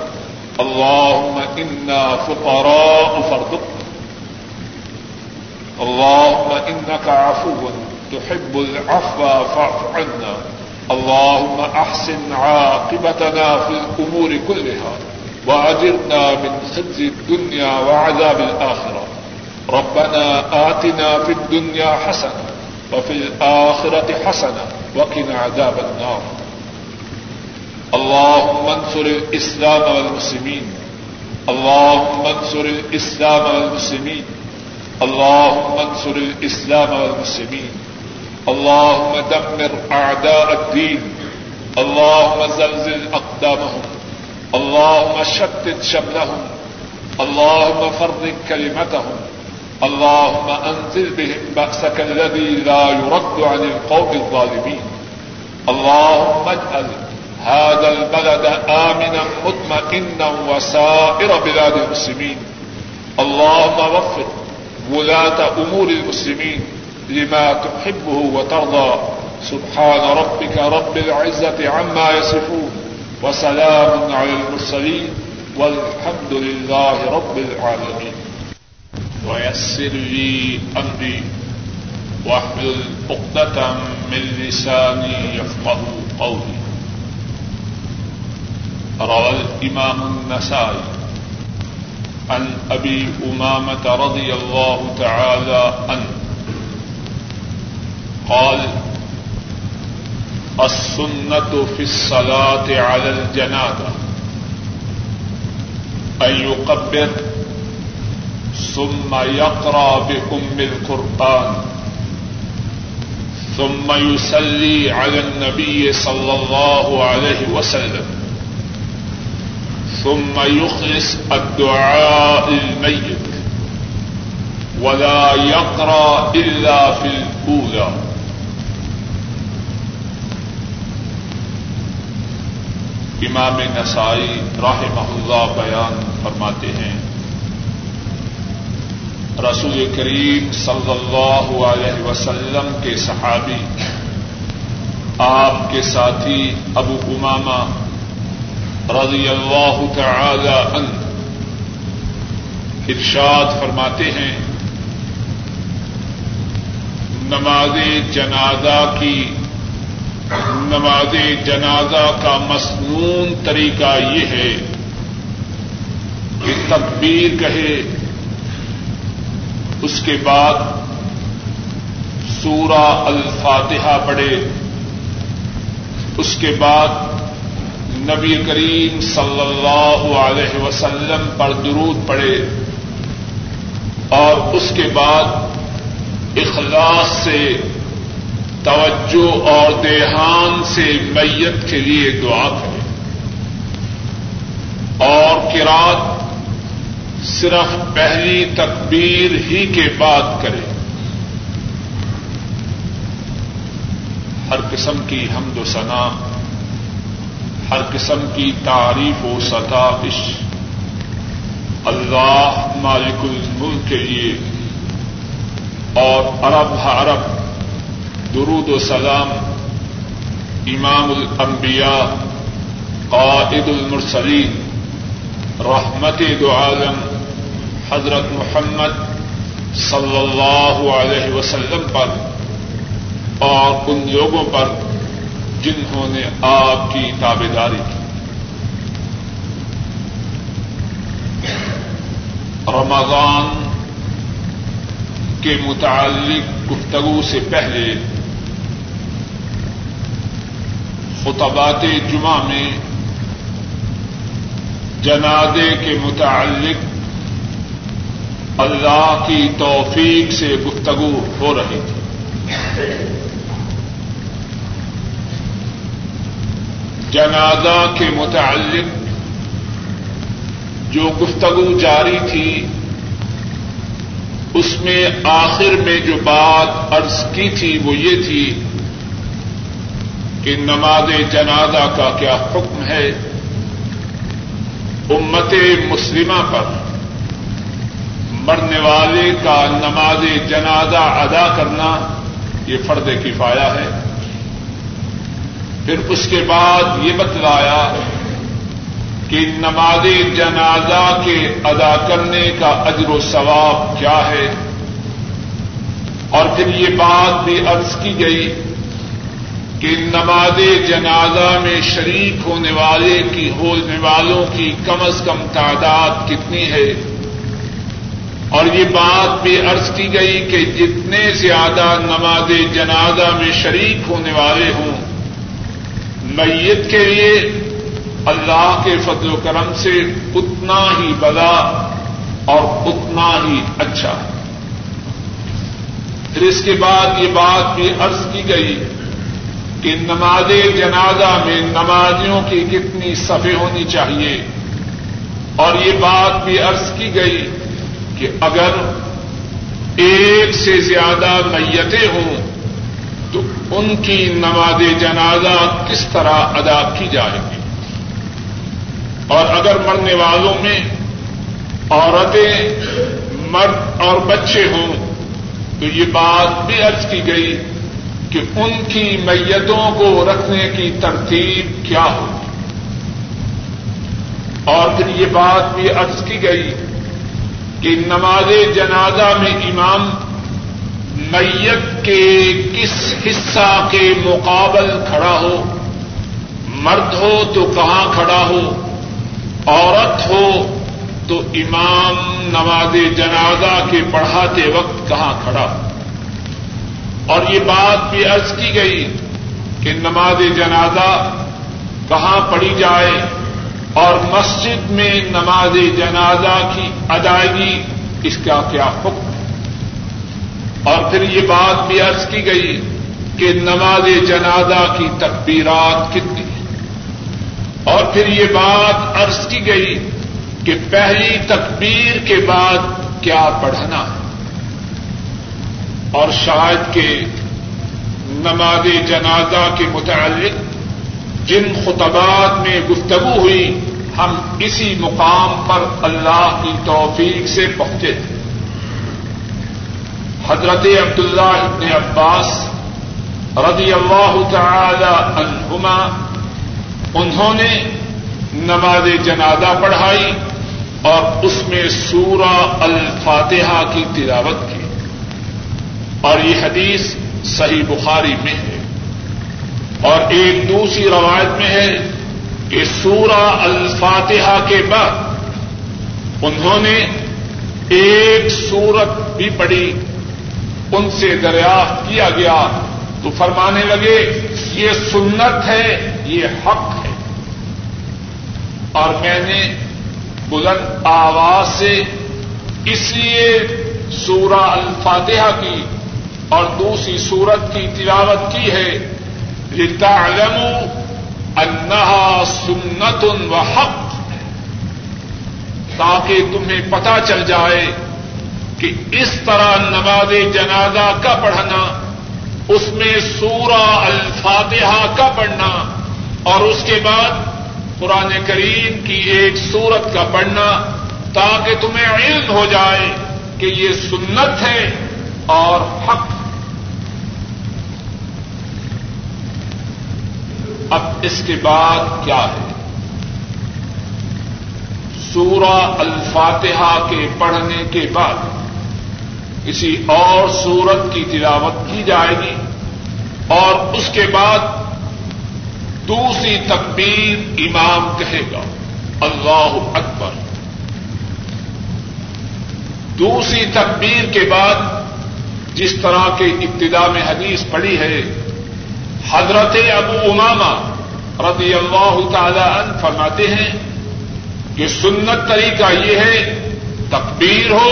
اللهم إنا فقراء فارزقنا. اللهم إنك عفو تحب العفو فاعف عنا. اللهم احسن عاقبتنا في الامور كلها واجرنا من خزي الدنيا وعذاب الاخره ربنا آتنا في الدنيا حسنه وفي الاخره حسنه وقنا عذاب النار. اللهم انصر الاسلام والمسلمين. اللهم انصر الاسلام والمسلمين. اللهم انصر الاسلام والمسلمين. اللهم دمر أعداء الدين. اللهم زلزل أقدامهم اللهم شتت شملهم. اللهم فرق كلمتهم. اللهم أنزل بهم بأسك الذي لا يرد عن القوم الظالمين. اللهم اجعل هذا البلد آمنا مطمئنا وسائر بلاد المسلمين. اللهم وفق ولاة أمور المسلمين لما تحبه وترضى. سبحان ربك رب العزة عما يصفون وسلام على المرسلين والحمد لله رب العالمين. ويسر لي أمري واحلل عقدة من لساني يفقه قولي. روى الإمام النسائي عن أبي أمامة رضي الله تعالى عنه. قال السنة في الصلاة على الجنازة أن يقبر، ثم يقرأ بأم القرآن. ثم يسلي على النبي صلى الله عليه وسلم. ثم يخلص الدعاء الميت ولا يقرأ إلا في الأولى. امام نسائی رحمہ اللہ بیان فرماتے ہیں، رسول کریم صلی اللہ علیہ وسلم کے صحابی، آپ کے ساتھی ابو امامہ رضی اللہ تعالی عنہ ارشاد فرماتے ہیں، نماز جنازہ کی، نماز جنازہ کا مصنون طریقہ یہ ہے کہ تکبیر کہے، اس کے بعد سورہ الفاتحہ پڑھے، اس کے بعد نبی کریم صلی اللہ علیہ وسلم پر درود پڑے اور اس کے بعد اخلاص سے، توجہ اور دیہان سے میت کے لیے دعا کرے۔ اور کراط صرف پہلی تکبیر ہی کے بعد کرے۔ ہر قسم کی حمد و ثنا ہر قسم کی تعریف و ستائش اللہ مالک الملک کے لیے۔ اور عرب عرب۔ درود و سلام۔ امام الانبیاء، قائد المرسلین۔ رحمت دو عالم۔ حضرت محمد صلی اللہ علیہ وسلم پر۔ اور ان لوگوں پر جنہوں نے آپ کی تابے داری کی۔ رمضان کے متعلق گفتگو سے پہلے خطبات جمعہ میں جنادے کے متعلق اللہ کی توفیق سے گفتگو ہو رہی تھی۔ جنازہ کے متعلق جو گفتگو جاری تھی، اس میں آخر میں جو بات عرض کی تھی وہ یہ تھی کہ نماز جنازہ کا کیا حکم ہے؟ امت مسلمہ پر مرنے والے کا نماز جنازہ ادا کرنا یہ فرد کفایا ہے۔ پھر اس کے بعد یہ بتلایا کہ نماز جنازہ کے ادا کرنے کا اجر و ثواب کیا ہے۔ اور پھر یہ بات بھی عرض کی گئی کہ نماز جنازہ میں شریک ہونے والے کی ہونے والوں کی کم از کم تعداد کتنی ہے۔ اور یہ بات بھی عرض کی گئی کہ جتنے زیادہ نماز جنازہ میں شریک ہونے والے ہوں میت کے لیے اللہ کے فضل و کرم سے اتنا ہی بلا اور اتنا ہی اچھا۔ پھر اس کے بعد یہ بات بھی عرض کی گئی کہ نماز جنازہ میں نمازیوں کی کتنی صفے ہونی چاہیے۔ اور یہ بات بھی عرض کی گئی کہ اگر ایک سے زیادہ میتیں ہوں ان کی نماز جنازہ کس طرح ادا کی جائے گی؟ اور اگر مرنے والوں میں عورتیں مرد اور بچے ہوں، تو یہ بات بھی عرض کی گئی کہ ان کی میتوں کو رکھنے کی ترتیب کیا ہوگی۔ اور پھر یہ بات بھی عرض کی گئی کہ نماز جنازہ میں امام میت کے کس حصہ کے مقابل کھڑا ہو؟ مرد ہو تو کہاں کھڑا ہو؟ عورت ہو تو امام نماز جنازہ کے پڑھاتے وقت کہاں کھڑا ہو؟ اور یہ بات بھی عرض کی گئی کہ نماز جنازہ کہاں پڑھی جائے اور مسجد میں نماز جنازہ کی ادائیگی اس کا کیا حکم اور پھر یہ بات بھی عرض کی گئی کہ نماز جنازہ کی تکبیرات کتنی اور پھر یہ بات عرض کی گئی کہ پہلی تکبیر کے بعد کیا پڑھنا ہے۔ اور شاید کہ نماز جنازہ کے متعلق جن خطبات میں گفتگو ہوئی، ہم اسی مقام پر اللہ کی توفیق سے پہنچے تھے۔ حضرت عبداللہ ابن عباس رضی اللہ تعالی عنہما، انہوں نے نماز جنازہ پڑھائی اور اس میں سورہ الفاتحہ کی تلاوت کی۔ اور یہ حدیث صحیح بخاری میں ہے۔ اور ایک دوسری روایت میں ہے کہ سورہ الفاتحہ کے بعد انہوں نے ایک سورت بھی پڑھی۔ ان سے دریافت کیا گیا تو فرمانے لگے، یہ سنت ہے، یہ حق ہے۔ اور میں نے بلند آواز سے اس لیے سورہ الفاتحہ کی اور دوسری سورت کی تلاوت کی ہے، لتعلموا انہا سنت و حق، تاکہ تمہیں پتا چل جائے کہ اس طرح نماز جنازہ کا پڑھنا، اس میں سورہ الفاتحہ کا پڑھنا اور اس کے بعد قرآن کریم کی ایک سورت کا پڑھنا تاکہ تمہیں علم ہو جائے کہ یہ سنت ہے اور حق۔ اب اس کے بعد کیا ہے؟ سورہ الفاتحہ کے پڑھنے کے بعد۔ کسی اور سورت کی تلاوت کی جائے گی اور اس کے بعد دوسری تکبیر امام کہے گا، اللہ اکبر۔ دوسری تکبیر کے بعد جس طرح کے ابتدا میں حدیث پڑی ہے، حضرت ابو اماما رضی اللہ تعالی عنہ فرماتے ہیں کہ سنت طریقہ یہ ہے، تکبیر ہو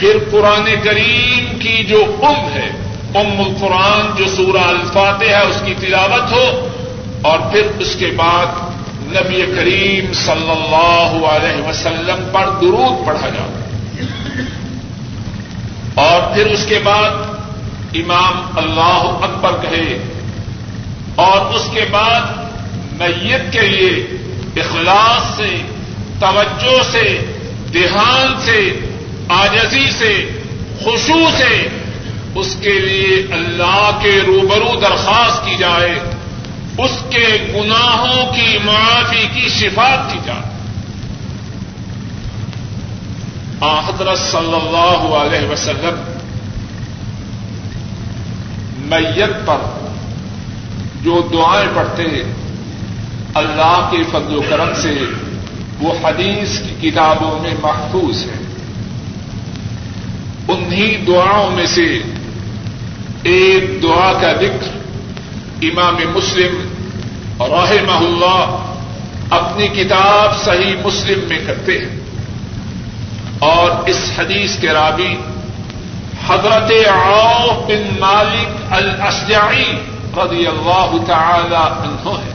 پھر قرآن کریم کی جو ام ہے، ام القرآن، جو سورہ الفاتح ہے، اس کی تلاوت ہو اور پھر اس کے بعد نبی کریم صلی اللہ علیہ وسلم پر درود پڑھا جائے۔ اور پھر اس کے بعد امام اللہ اکبر کہے، اور اس کے بعد میت کے لیے اخلاص سے، توجہ سے، دھیان سے آجزی سے خوشو سے اس کے لیے اللہ کے روبرو درخواست کی جائے، اس کے گناہوں کی معافی کی شفات کی جائے۔ حضرت صلی اللہ علیہ وسلم، میت پر جو دعائیں پڑھتے ہیں، اللہ کے فضل و کرم سے وہ حدیث کی کتابوں میں محفوظ ہے انہی دعاؤں میں سے ایک دعا کا ذکر امام مسلم رحمہ اللہ اپنی کتاب صحیح مسلم میں کرتے ہیں۔ اور اس حدیث کے رابی حضرت عوف بن مالک الاشجعی رضی اللہ تعالی عنہ ہے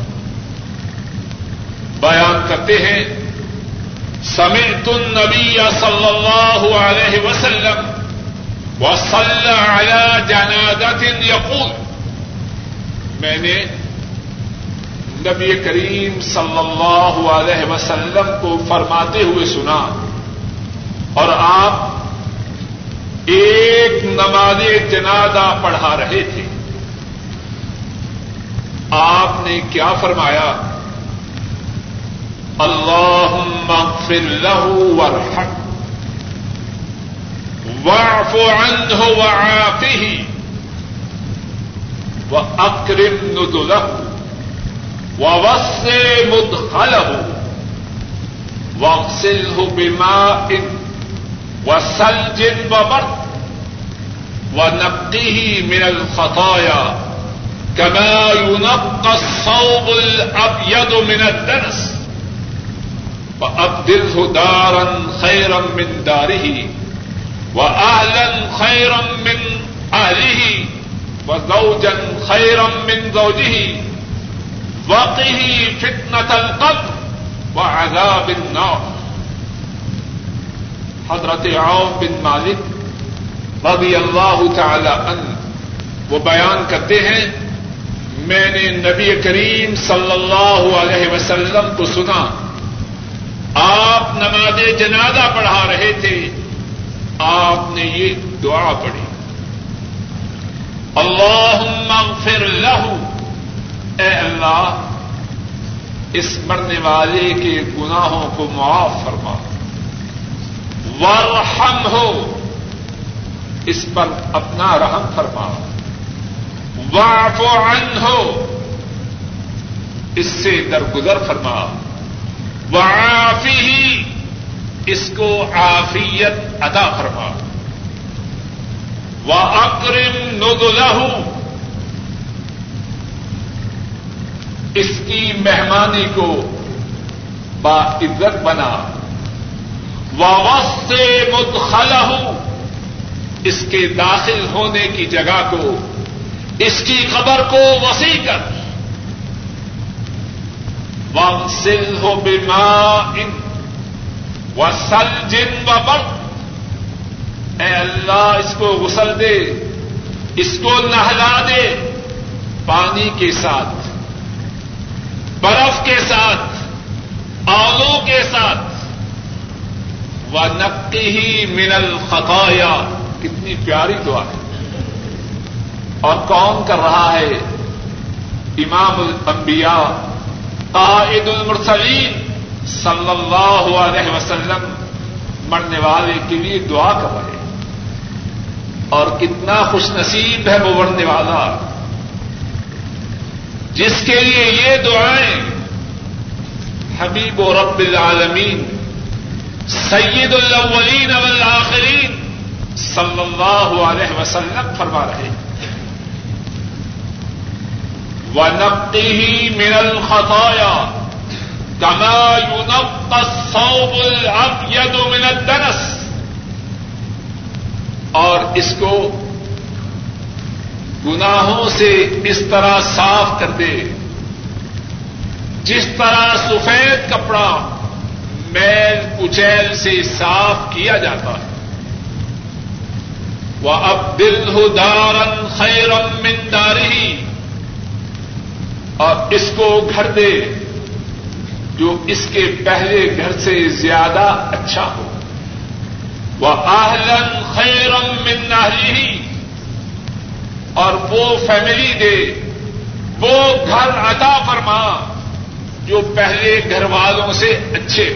بیان کرتے ہیں، سمعت النبی صلی اللہ علیہ وسلم وصلى على جنازة يقول. میں نے نبی کریم صلی اللہ علیہ وسلم کو فرماتے ہوئے سنا اور آپ ایک نماز جنازہ پڑھا رہے تھے۔ آپ نے کیا فرمایا؟ اللہ اغفر له وارحم واعف عنه وعافه. واكرم نزله. ووسع مدخله. واغسله بماء وثلج وبرد. ونقه من الخطايا. كما ينقى الصوب الأبيض من الدنس. فأبدله دارا خيرا من داره. وأهلا خيرا من أهله وزوجا خيرا من زوجه وقه فتنة القبر وعذاب النار حضرت عوف بن مالک رضی اللہ تعالی عنہ وہ بیان کرتے ہیں، میں نے نبی کریم صلی اللہ علیہ وسلم کو سنا، آپ نماز جنازہ پڑھا رہے نے یہ دعا پڑھی۔ اللہ اغفر له اے اللہ، اس مرنے والے کے گناہوں کو معاف فرما۔ ورحم ہو اس پر اپنا رحم فرما۔ واف عنہ ہو اس سے درگزر فرما۔ وعافی ہی اس کو عافیت ادا فرما۔ و اکرم نگلہ اس کی مہمانی کو با عزت بنا۔ ووس سے اس کے داخل ہونے کی جگہ کو، اس کی خبر کو وسیع کر۔ وسل ہو بیما ان و جن و برد اے اللہ، اس کو غسل دے، اس کو نہلا دے پانی کے ساتھ، برف کے ساتھ آلو کے ساتھ۔ و نقی ہی منل خطایا کتنی پیاری دعا ہے۔ اور کون کر رہا ہے؟ امام الانبیاء، قائد المرسلین صلی اللہ علیہ وسلم، مرنے والے کے لیے دعا کر رہے اور کتنا خوش نصیب ہے وہ مرنے والا۔ جس کے لیے یہ دعائیں، حبیب و رب العالمین، سید الاولین والآخرین، صلی اللہ علیہ وسلم فرما رہے ونقه من الخطايا كما ينقى الصوب الأبيض من الدنس اور اس کو گناہوں سے اس طرح صاف کر دے۔ جس طرح سفید کپڑا میل کچیل سے صاف کیا جاتا ہے۔ وہ اب دل ہو دارن خیرم منداری اور اس کو گھر دے جو اس کے پہلے گھر سے زیادہ اچھا ہو۔ وہ آہلن خیرم من نہلی اور وہ فیملی دے، وہ گھر عطا فرما جو پہلے گھر والوں سے اچھے۔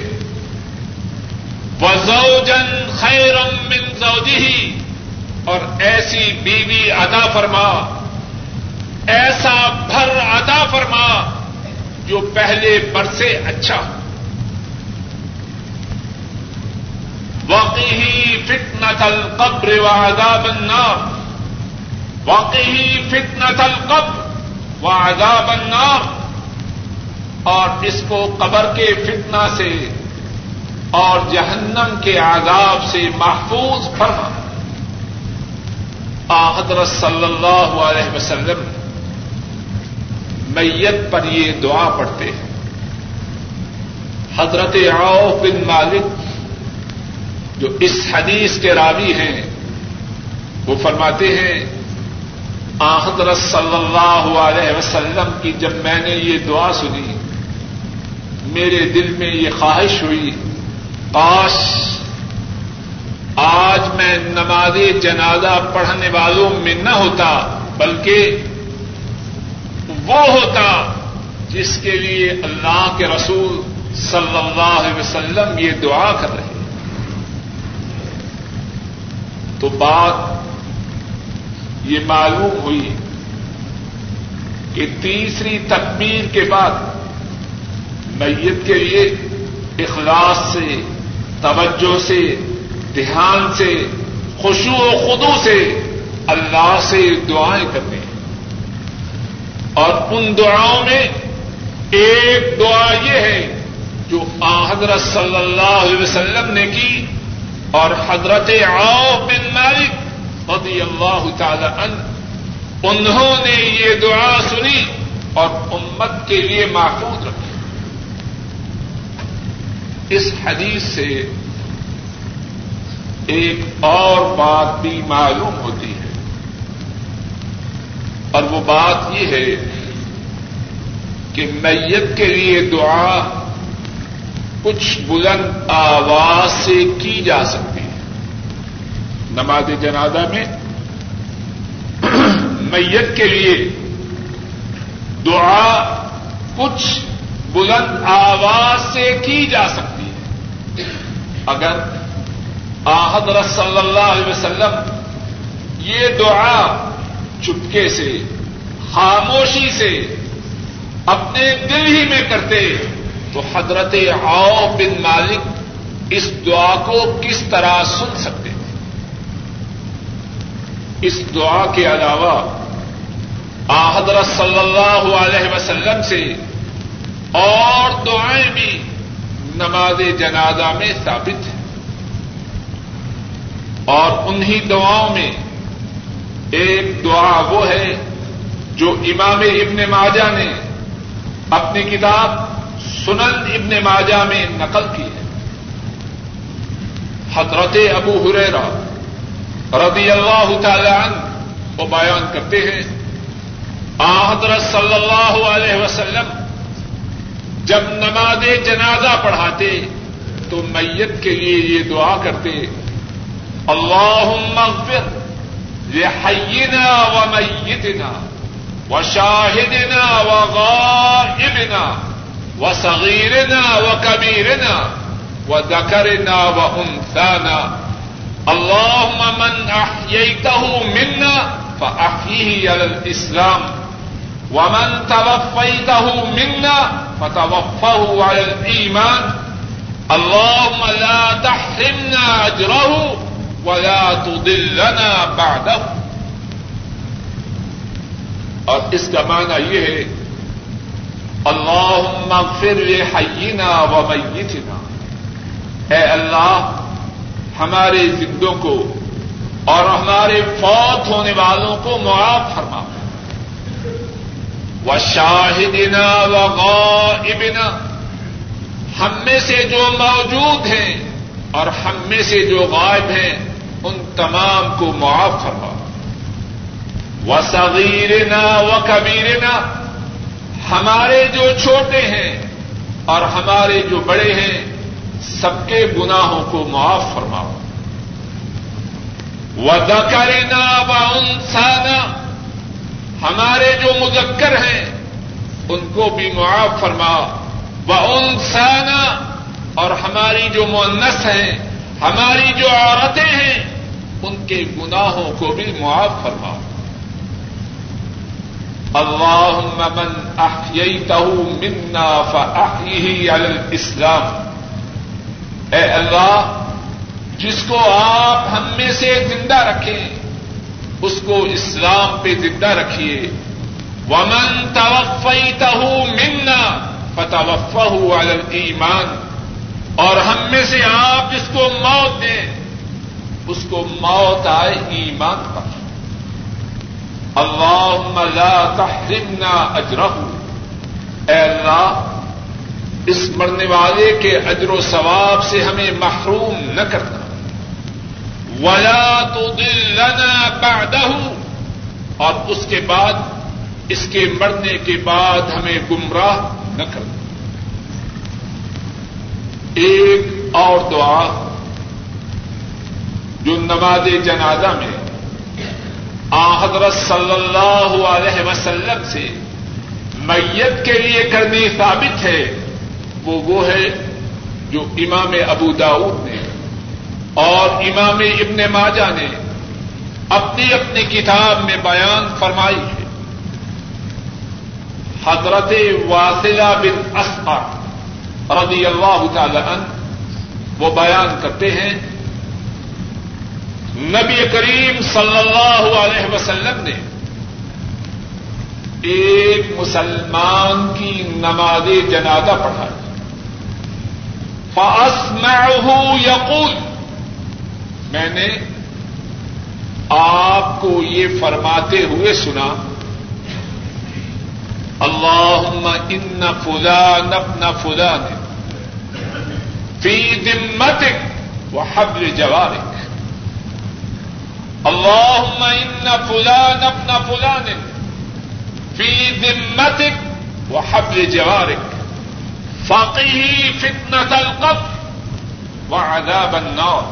وزوجن خیرم من زوجہی اور ایسی بیوی عطا فرما، ایسا بھر عطا فرما جو پہلے بر سے اچھا۔ واقعی فتنة القبر وعذاب النار. واقعی فتنة القبر وعذاب النار. اور اس کو قبر کے فتنہ سے اور جہنم کے عذاب سے محفوظ فرما. حضرت صلی اللہ علیہ وسلم میت پر یہ دعا پڑھتے ہیں. حضرت عوف بن مالک جو اس حدیث کے راوی ہیں، وہ فرماتے ہیں حضرت صلی اللہ علیہ وسلم کی جب میں نے یہ دعا سنی، میرے دل میں یہ خواہش ہوئی، کاش آج میں نماز جنازہ پڑھنے والوں میں نہ ہوتا، بلکہ وہ ہوتا جس کے لیے اللہ کے رسول صلی اللہ علیہ وسلم یہ دعا کر رہے تو بات یہ معلوم ہوئی کہ تیسری تکبیر کے بعد میت کے لیے اخلاص سے، توجہ سے، دھیان سے، خوشو و خدو سے اللہ سے دعائیں کرنے اور ان دعاؤں میں ایک دعا یہ ہے جو حضرت صلی اللہ علیہ وسلم نے کی اور حضرت آؤ بن مالک رضی اللہ تعالی عنہ، انہوں نے یہ دعا سنی اور امت کے لیے محفوظ رکھی۔ اس حدیث سے ایک اور بات بھی معلوم ہوتی ہے۔ اور وہ بات یہ ہے کہ میت کے لیے دعا کچھ بلند آواز سے کی جا سکتی ہے۔ نماز جنازہ میں میت کے لیے دعا کچھ بلند آواز سے کی جا سکتی ہے۔ اگر حضرت صلی اللہ علیہ وسلم یہ دعا چپکے سے، خاموشی سے اپنے دل ہی میں کرتے تو حضرت آؤ بن مالک اس دعا کو کس طرح سن سکتے تھے؟ اس دعا کے علاوہ حضرت صلی اللہ علیہ وسلم سے اور دعائیں بھی نماز جنازہ میں ثابت ہیں۔ اور انہی دعاؤں میں ایک دعا وہ ہے جو امام ابن ماجہ نے اپنی کتاب سنن ابن ماجہ میں نقل کی ہے۔ حضرت ابو ہریرا رضی اللہ تعالی عنہ وہ بیان کرتے ہیں۔ حضرت صلی اللہ علیہ وسلم جب نماز جنازہ پڑھاتے تو میت کے لیے یہ دعا کرتے اللہ مغفر لحینا و میتنا و شاہدنا و غائبنا و صغیرنا و کبیرنا و ذکرنا و انسانا اللهم من احييته منا فاحيه على الاسلام ومن توفيته منا فتوفه على الايمان اللهم لا تحرمنا اجره ولا تضلنا بعده. اور اس کا معنی یہ ہے اللہ مغفر حینا و میتنا۔ اے اللہ، ہمارے زندوں کو اور ہمارے فوت ہونے والوں کو معاف فرما۔ و شاہدنا و غائبنا۔ ہم میں سے جو موجود ہیں اور ہم میں سے جو غائب ہیں، ان تمام کو معاف فرما۔ و صغیرنا و کبیرنا۔ ہمارے جو چھوٹے ہیں اور ہمارے جو بڑے ہیں، سب کے گناہوں کو معاف فرماؤ۔ و دکرینا و ہمارے جو مذکر ہیں، ان کو بھی معاف فرما و انسانا اور ہماری جو مونس ہیں، ہماری جو عورتیں ہیں، ان کے گناہوں کو بھی معاف فرماؤ۔ اللهم من احييته منا فاحيه على الاسلام اے اللہ، جس کو آپ ہم میں سے زندہ رکھیں، اس کو اسلام پہ زندہ رکھیے. ومن توفيته منا فتوفه على الايمان اور ہم میں سے آپ جس کو موت دیں، اس کو موت آئے ایمان پر. اللهم لا تحرمنا اجره اے اللہ، اس مرنے والے کے اجر و ثواب سے ہمیں محروم نہ کرنا۔ ولا تو دل اور اس کے بعد، اس کے مرنے کے بعد ہمیں گمراہ نہ کرنا۔ ایک اور دعا، جو نماز جنازہ میں حضرت صلی اللہ علیہ وسلم سے میت کے لیے کرنی ثابت ہے، وہ وہ ہے جو امام ابو داؤد نے اور امام ابن ماجہ نے اپنی اپنی کتاب میں بیان فرمائی ہے۔ حضرت واصلہ بن اسما رضی اللہ تعالی عنہ وہ بیان کرتے ہیں نبی کریم صلی اللہ علیہ وسلم نے ایک مسلمان کی نماز جنازہ پڑھائی۔ فاسمعه یقول میں نے آپ کو یہ فرماتے ہوئے سنا اللہ ان فلان ابن فلان فی ذمتک وحبل جوارک۔ اللهم ان فلان ابن فلان فی ذمتک وحبل جوارک فقه فتنة القبر وعذاب النار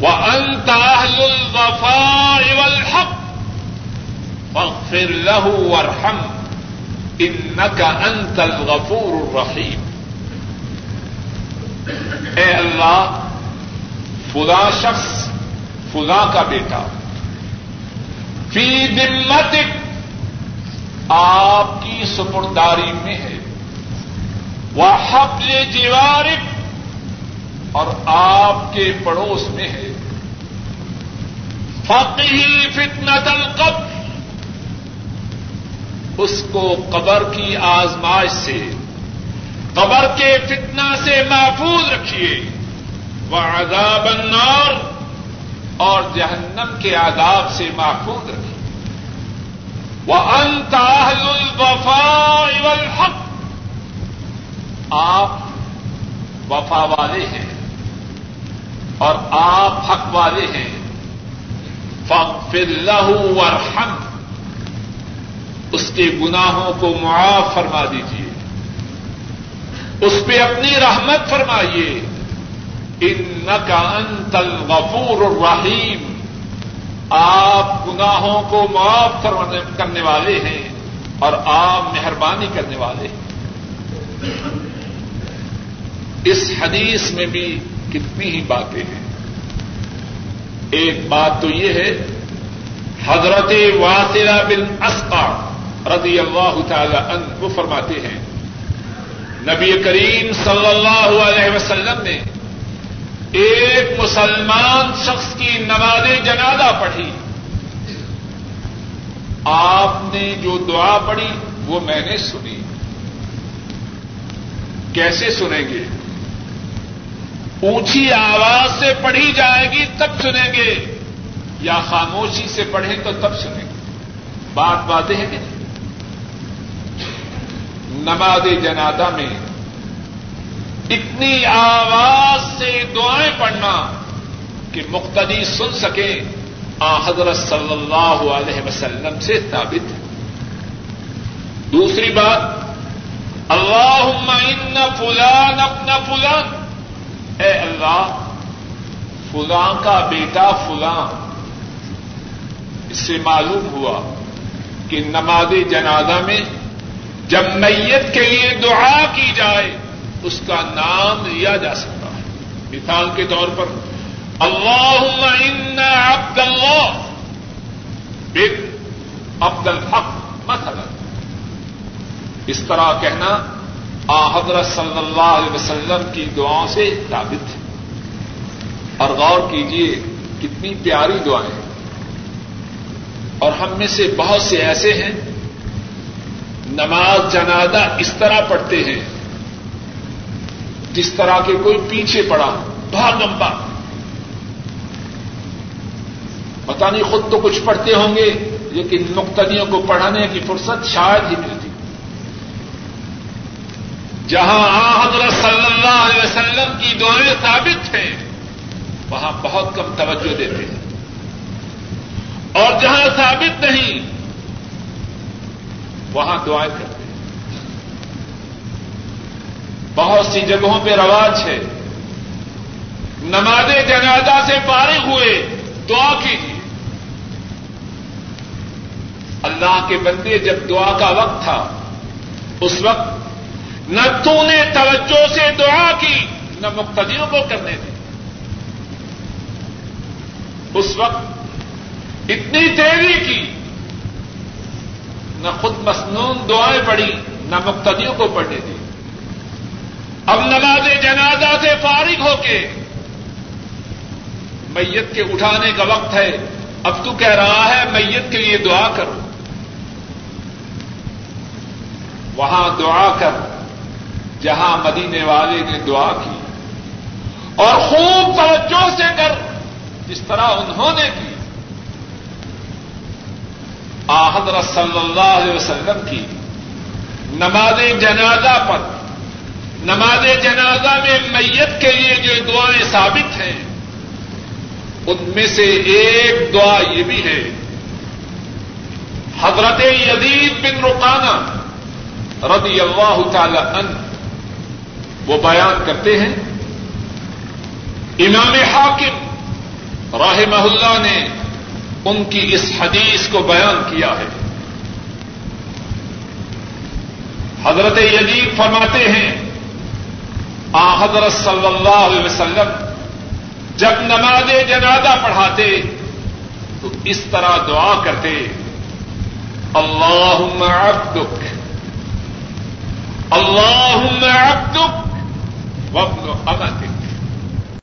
وأنت أهل الغفاء والحق فاغفر له وارحم إنك أنت الغفور الرحيم اے اللہ فلا شخص فلا کا بیٹا۔ فی دمتک آپ کی سپرداری میں ہے۔ وہ حبل جیوارک اور آپ کے پڑوس میں ہے۔ فقی فتنت القبر۔ اس کو قبر کی آزمائش سے، قبر کے فتنہ سے محفوظ رکھیے۔ وہ عذاب النار۔ اور جہنم کے آداب سے محفوظ رکھیے وہ انتاہل الوفاء والحق۔ آپ وفا والے ہیں اور آپ حق والے ہیں۔ فاغفر ورحم اس کے گناہوں کو معاف فرما دیجیے اس پہ اپنی رحمت فرمائیے۔ ان کا انتل غفور الرحیم آپ گناہوں کو معاف کرنے والے ہیں اور آپ مہربانی کرنے والے ہیں۔ اس حدیث میں بھی کتنی ہی باتیں ہیں۔ ایک بات تو یہ ہے، حضرت واطرہ بن اسقا رضی اللہ تعالی عنہ وہ فرماتے ہیں، نبی کریم صلی اللہ علیہ وسلم نے ایک مسلمان شخص کی نماز جنازہ پڑھی۔ آپ نے جو دعا پڑھی، وہ میں نے سنی۔ کیسے سنیں گے؟ اونچی آواز سے پڑھی جائے گی، تب سنیں گے۔ یا خاموشی سے پڑھیں تو تب سنیں گے۔ بات باتیں ہیں کہ نماز جنازہ میں اتنی آواز سے دعائیں پڑھنا کہ مقتدی سن سکیں آ حضرت صلی اللہ علیہ وسلم سے ثابت۔ ہے دوسری بات اللہ ان فلان اپنا فلان۔ اے اللہ، فلاں کا بیٹا فلاں۔ اس سے معلوم ہوا کہ نماز جنازہ میں جب میت کے لیے دعا کی جائے اس کا نام لیا جا سکتا ہے۔ مثال کے طور پر اللہ عبد اللہ بن عبد الحق، مثلا۔ اس طرح کہنا آ حضرت صلی اللہ علیہ وسلم کی دعاؤں سے ثابت ہے۔ اور غور کیجیے کتنی پیاری دعائیں اور ہم میں سے بہت سے ایسے ہیں، نماز جنازہ اس طرح پڑھتے ہیں۔ جس طرح کے کوئی پیچھے پڑا بہت لمبا پتا نہیں خود تو کچھ پڑھتے ہوں گے، لیکن مقتدیوں کو پڑھانے کی فرصت شاید ہی ملتی۔ جہاں حضرت صلی اللہ علیہ وسلم کی دعائیں ثابت ہیں، وہاں بہت کم توجہ دیتے ہیں۔ اور جہاں ثابت نہیں، وہاں دعائیں کرتے ہیں بہت سی جگہوں پہ رواج ہے۔ نماز جنازہ سے فارغ ہوئے، دعا کیجیے۔ اللہ کے بندے جب دعا کا وقت تھا، اس وقت نہ تو نے توجہ سے دعا کی، نہ مقتدیوں کو کرنے دی۔ اس وقت اتنی تیزی کی، نہ خود مصنون دعائیں پڑی نہ مقتدیوں کو پڑھنے دی۔ اب نماز جنازہ سے فارغ ہو کے میت کے اٹھانے کا وقت ہے۔ اب تو کہہ رہا ہے میت کے لیے دعا کرو۔ وہاں دعا کر، جہاں مدینے والے نے دعا کی۔ اور خوب توجہ سے کر، جس طرح انہوں نے کی۔ حضرت صلی اللہ علیہ وسلم کی نماز جنازہ پر نماز جنازہ میں میت کے لیے جو دعائیں ثابت ہیں، ان میں سے ایک دعا یہ بھی ہے، حضرت یدید بن رقانہ رضی اللہ تعالی ان وہ بیان کرتے ہیں، امام حاکم راہ اللہ نے ان کی اس حدیث کو بیان کیا ہے۔ حضرت یزید فرماتے ہیں حضرت صلی اللہ علیہ وسلم جب نماز جنازہ پڑھاتے تو اس طرح دعا کرتے اللہ عبدک اللہ عبدک، وابن امتک